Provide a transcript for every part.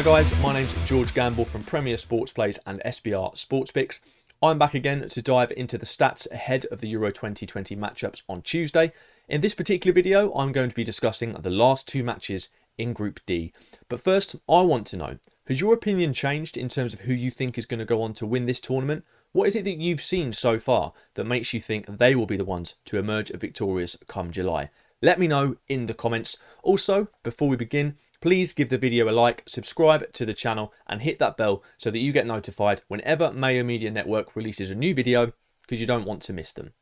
Hi guys, my name's George Gamble from Premier Sports Plays and SBR Sports Picks. I'm back again to dive into the stats ahead of the Euro 2020 matchups on Tuesday. In this particular video, I'm going to be discussing the last two matches in Group D. But first, I want to know has your opinion changed in terms of who you think is going to go on to win this tournament? What is it that you've seen so far that makes you think they will be the ones to emerge victorious come July? Let me know in the comments. Also, before we begin, please give the video a like, subscribe to the channel, and hit that bell so that you get notified whenever Mayo Media Network releases a new video because you don't want to miss them.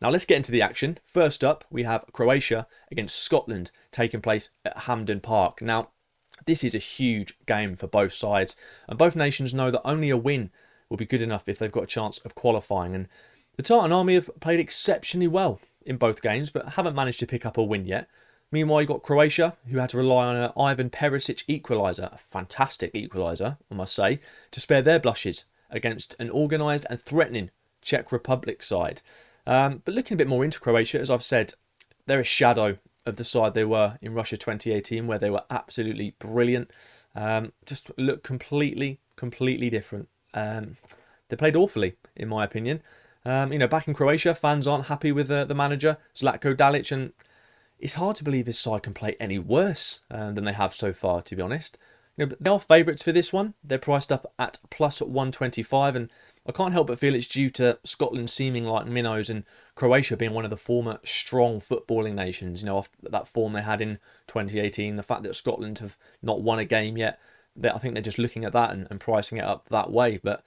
Now let's get into the action. First up, we have Croatia against Scotland taking place at Hampden Park. Now, this is a huge game for both sides, and both nations know that only a win will be good enough if they've got a chance of qualifying. And the Tartan Army have played exceptionally well in both games, but haven't managed to pick up a win yet. Meanwhile, you got Croatia, who had to rely on an Ivan Perisic equaliser, a fantastic equaliser, I must say, to spare their blushes against an organised and threatening Czech Republic side. Um, but looking a bit more into Croatia, as I've said, they're a shadow of the side they were in Russia 2018, where they were absolutely brilliant. Um, just look completely, completely different. Um, they played awfully, in my opinion. Um, you know, back in Croatia, fans aren't happy with the, the manager, Zlatko Dalic, and it's hard to believe his side can play any worse uh, than they have so far, to be honest. You know, they are favourites for this one. They're priced up at plus 125, and I can't help but feel it's due to Scotland seeming like minnows and Croatia being one of the former strong footballing nations. You know, that form they had in 2018, the fact that Scotland have not won a game yet, I think they're just looking at that and, and pricing it up that way. But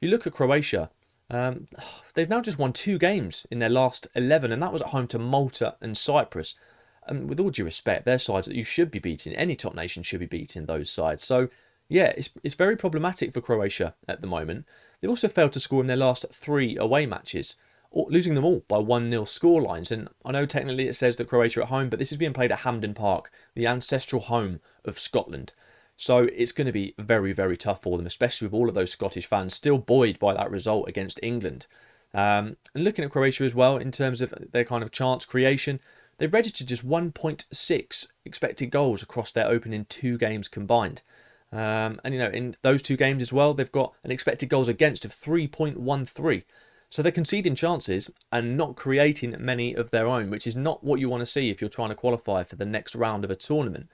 you look at Croatia, um, they've now just won two games in their last 11, and that was at home to Malta and Cyprus. And with all due respect, they're sides that you should be beating. Any top nation should be beating those sides. So, yeah, it's, it's very problematic for Croatia at the moment. They've also failed to score in their last three away matches, losing them all by 1 0 scorelines. And I know technically it says that Croatia at home, but this is being played at Hampden Park, the ancestral home of Scotland. So it's going to be very, very tough for them, especially with all of those Scottish fans still buoyed by that result against England. Um, and looking at Croatia as well, in terms of their kind of chance creation, they've registered just 1.6 expected goals across their opening two games combined. Um, and you know, in those two games as well, they've got an expected goals against of 3.13. So they're conceding chances and not creating many of their own, which is not what you want to see if you're trying to qualify for the next round of a tournament.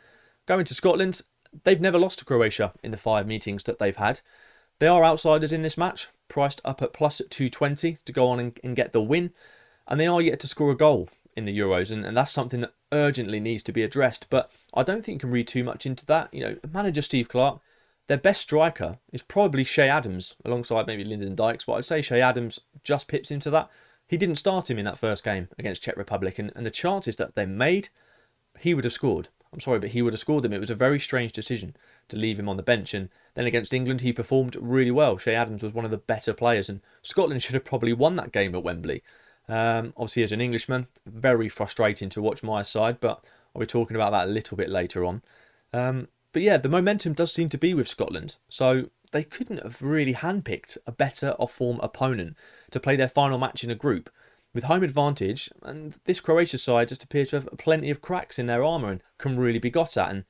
Going to Scotland, they've never lost to Croatia in the five meetings that they've had. They are outsiders in this match, priced up at plus 220 to go on and, and get the win, and they are yet to score a goal in the Euros, and, and that's something that urgently needs to be addressed. But I don't think you can read too much into that. You know, manager Steve Clarke, their best striker is probably Che Adams, alongside maybe Lyndon Dykes, but I'd say Che Adams just pips into that. He didn't start him in that first game against Czech Republic, and, and the chances that they made, he would have scored. I'm sorry, but he would have scored them. It was a very strange decision to leave him on the bench. And then against England, he performed really well. Che Adams was one of the better players, and Scotland should have probably won that game at Wembley. Um, obviously, as an Englishman, very frustrating to watch my side, but I'll be talking about that a little bit later on. Um, but yeah, the momentum does seem to be with Scotland, so they couldn't have really handpicked a better off form opponent to play their final match in a group with home advantage. And this Croatia side just appears to have plenty of cracks in their armour and can really be got at. And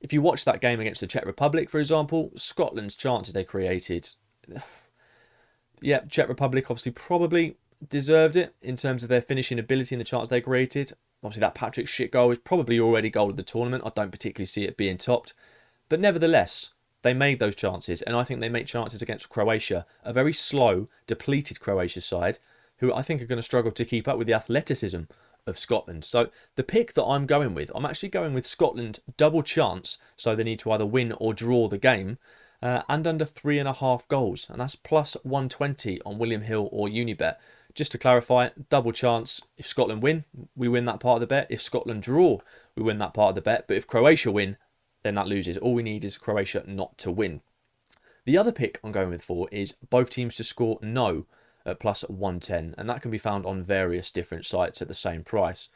if you watch that game against the Czech Republic, for example, Scotland's chances they created. yeah, Czech Republic obviously probably deserved it in terms of their finishing ability and the chance they created. Obviously, that Patrick Schick goal is probably already goal of the tournament. I don't particularly see it being topped. But nevertheless, they made those chances, and I think they make chances against Croatia, a very slow, depleted Croatia side, who I think are going to struggle to keep up with the athleticism of Scotland. So the pick that I'm going with, I'm actually going with Scotland double chance, so they need to either win or draw the game, uh, and under three and a half goals, and that's plus 120 on William Hill or Unibet. Just to clarify, double chance. If Scotland win, we win that part of the bet. If Scotland draw, we win that part of the bet. But if Croatia win, then that loses. All we need is Croatia not to win. The other pick I'm going with for is both teams to score no at plus 110, and that can be found on various different sites at the same price.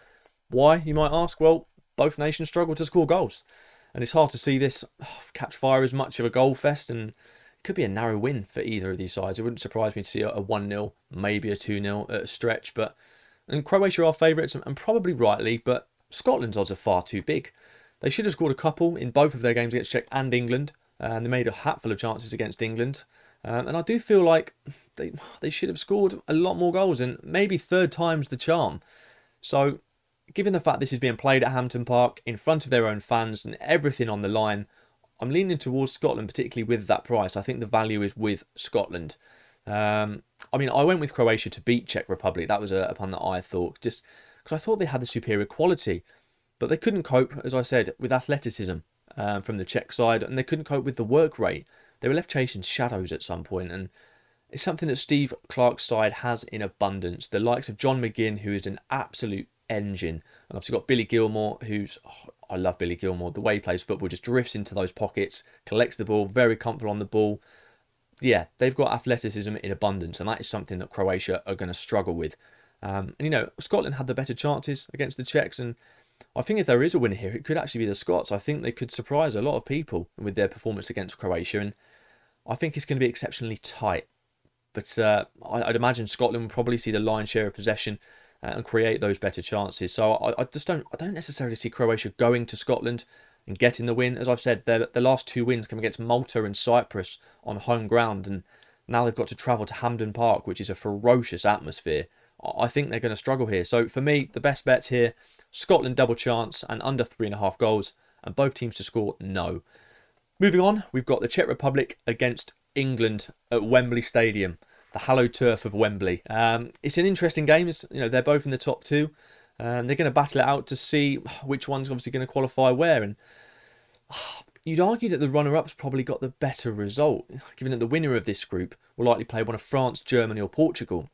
Why, you might ask? Well, both nations struggle to score goals, and it's hard to see this catch fire as much of a goal fest and could be a narrow win for either of these sides. It wouldn't surprise me to see a 1 0, maybe a 2 0 at a stretch. But and Croatia are favourites, and probably rightly, but Scotland's odds are far too big. They should have scored a couple in both of their games against Czech and England. and they made a hatful of chances against England. Um, and I do feel like they they should have scored a lot more goals, and maybe third time's the charm. So, given the fact this is being played at Hampden Park in front of their own fans and everything on the line, I'm leaning towards Scotland, particularly with that price. I think the value is with Scotland. Um, I mean, I went with Croatia to beat Czech Republic. That was a, a pun that I thought, just because I thought they had the superior quality, but they couldn't cope, as I said, with athleticism um, from the Czech side, and they couldn't cope with the work rate. They were left chasing shadows at some point, and it's something that Steve Clarke's side has in abundance. The likes of John McGinn, who is an absolute engine, and obviously got Billy Gilmour, who's oh, I love Billy Gilmour. The way he plays football just drifts into those pockets, collects the ball, very comfortable on the ball. Yeah, they've got athleticism in abundance, and that is something that Croatia are going to struggle with. Um, and you know, Scotland had the better chances against the Czechs, and I think if there is a winner here, it could actually be the Scots. I think they could surprise a lot of people with their performance against Croatia, and I think it's going to be exceptionally tight. But uh, I'd imagine Scotland will probably see the lion's share of possession Uh, and create those better chances. So I, I, just don't I don't necessarily see Croatia going to Scotland and getting the win. As I've said, the last two wins come against Malta and Cyprus on home ground, and now they've got to travel to Hampden Park, which is a ferocious atmosphere. I think they're going to struggle here. So for me, the best bets here: Scotland double chance and under three and a half goals, and both teams to score no. Moving on, we've got the Czech Republic against England at Wembley Stadium, the hallowed turf of Wembley. Um, it's an interesting game. It's, you know, they're both in the top two. Um, they're going to battle it out to see which one's obviously going to qualify where. And you'd argue that the runner-ups probably got the better result, given that the winner of this group will likely play one of France, Germany, or Portugal.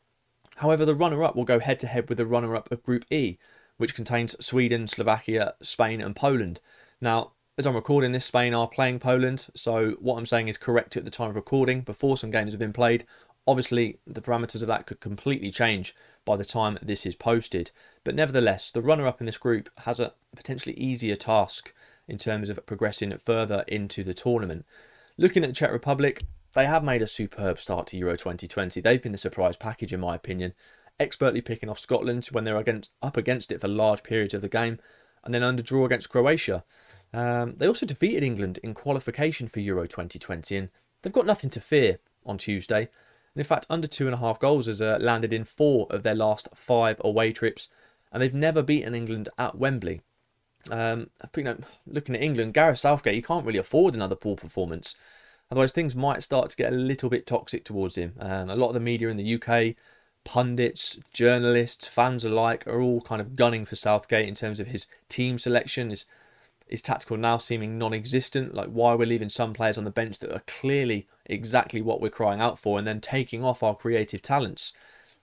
However, the runner-up will go head-to-head with the runner-up of Group E, which contains Sweden, Slovakia, Spain, and Poland. Now, as I'm recording this, Spain are playing Poland, so what I'm saying is correct at the time of recording, before some games have been played. Obviously, the parameters of that could completely change by the time this is posted, but nevertheless, the runner up in this group has a potentially easier task in terms of progressing further into the tournament. Looking at the Czech Republic, they have made a superb start to Euro 2020. They've been the surprise package, in my opinion, expertly picking off Scotland when they're against, up against it for large periods of the game, and then under draw against Croatia. Um, they also defeated England in qualification for Euro 2020, and they've got nothing to fear on Tuesday. In fact, under two and a half goals has uh, landed in four of their last five away trips, and they've never beaten England at Wembley. Um, you know, looking at England, Gareth Southgate, you can't really afford another poor performance. Otherwise, things might start to get a little bit toxic towards him. Um, a lot of the media in the UK, pundits, journalists, fans alike, are all kind of gunning for Southgate in terms of his team selection, his is tactical now seeming non-existent? Like why we're leaving some players on the bench that are clearly exactly what we're crying out for, and then taking off our creative talents.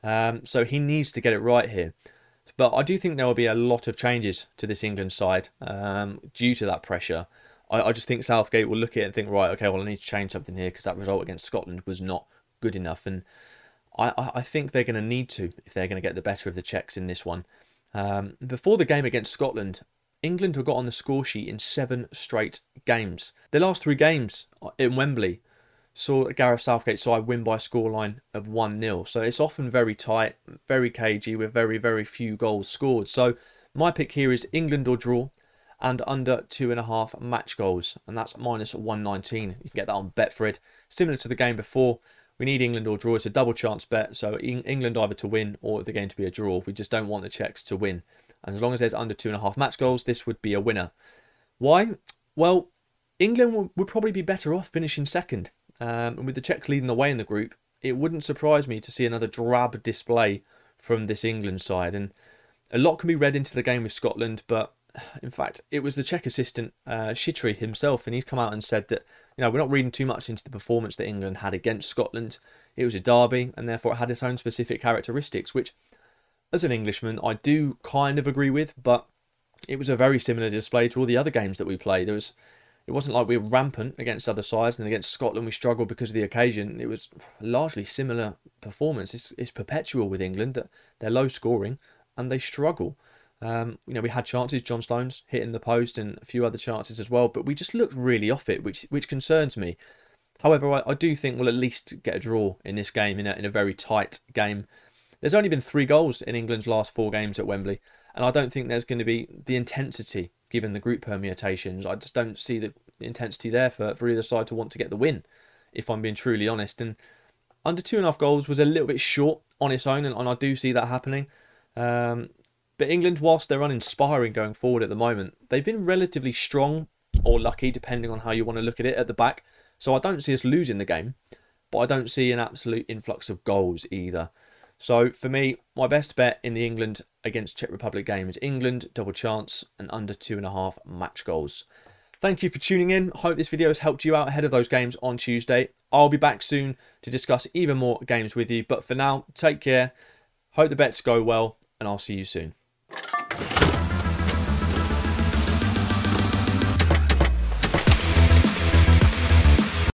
Um, so he needs to get it right here. But I do think there will be a lot of changes to this England side um, due to that pressure. I, I, just think Southgate will look at it and think, right, okay, well I need to change something here because that result against Scotland was not good enough, and I, I think they're going to need to if they're going to get the better of the Czechs in this one. Um, before the game against Scotland, England have got on the score sheet in seven straight games. Their last three games in Wembley saw Gareth Southgate side win by a scoreline of 1 0. So it's often very tight, very cagey, with very, very few goals scored. So my pick here is England or draw and under two and a half match goals, and that's minus 119. You can get that on Betfred. Similar to the game before, we need England or draw. It's a double chance bet, so England either to win or the game to be a draw. We just don't want the Czechs to win. And as long as there's under two and a half match goals, this would be a winner. Why? Well, England would probably be better off finishing second. Um, and with the Czechs leading the way in the group, it wouldn't surprise me to see another drab display from this England side. And a lot can be read into the game with Scotland, but in fact, it was the Czech assistant uh, himself, and he's come out and said that you know we're not reading too much into the performance that England had against Scotland. It was a derby, and therefore it had its own specific characteristics, which as an Englishman, I do kind of agree with, but it was a very similar display to all the other games that we played. There was, it wasn't like we were rampant against other sides, and against Scotland we struggled because of the occasion. It was largely similar performance. It's, it's perpetual with England that they're low scoring and they struggle. Um, you know, we had chances, John Stones hitting the post and a few other chances as well, but we just looked really off it, which which concerns me. However, I, I do think we'll at least get a draw in this game in a, in a very tight game. There's only been three goals in England's last four games at Wembley, and I don't think there's going to be the intensity given the group permutations. I just don't see the intensity there for, for either side to want to get the win, if I'm being truly honest. And under two and a half goals was a little bit short on its own, and, and I do see that happening. Um, but England, whilst they're uninspiring going forward at the moment, they've been relatively strong or lucky, depending on how you want to look at it, at the back. So I don't see us losing the game, but I don't see an absolute influx of goals either. So for me, my best bet in the England against Czech Republic game is England double chance and under two and a half match goals. Thank you for tuning in. Hope this video has helped you out ahead of those games on Tuesday. I'll be back soon to discuss even more games with you. But for now, take care. Hope the bets go well, and I'll see you soon.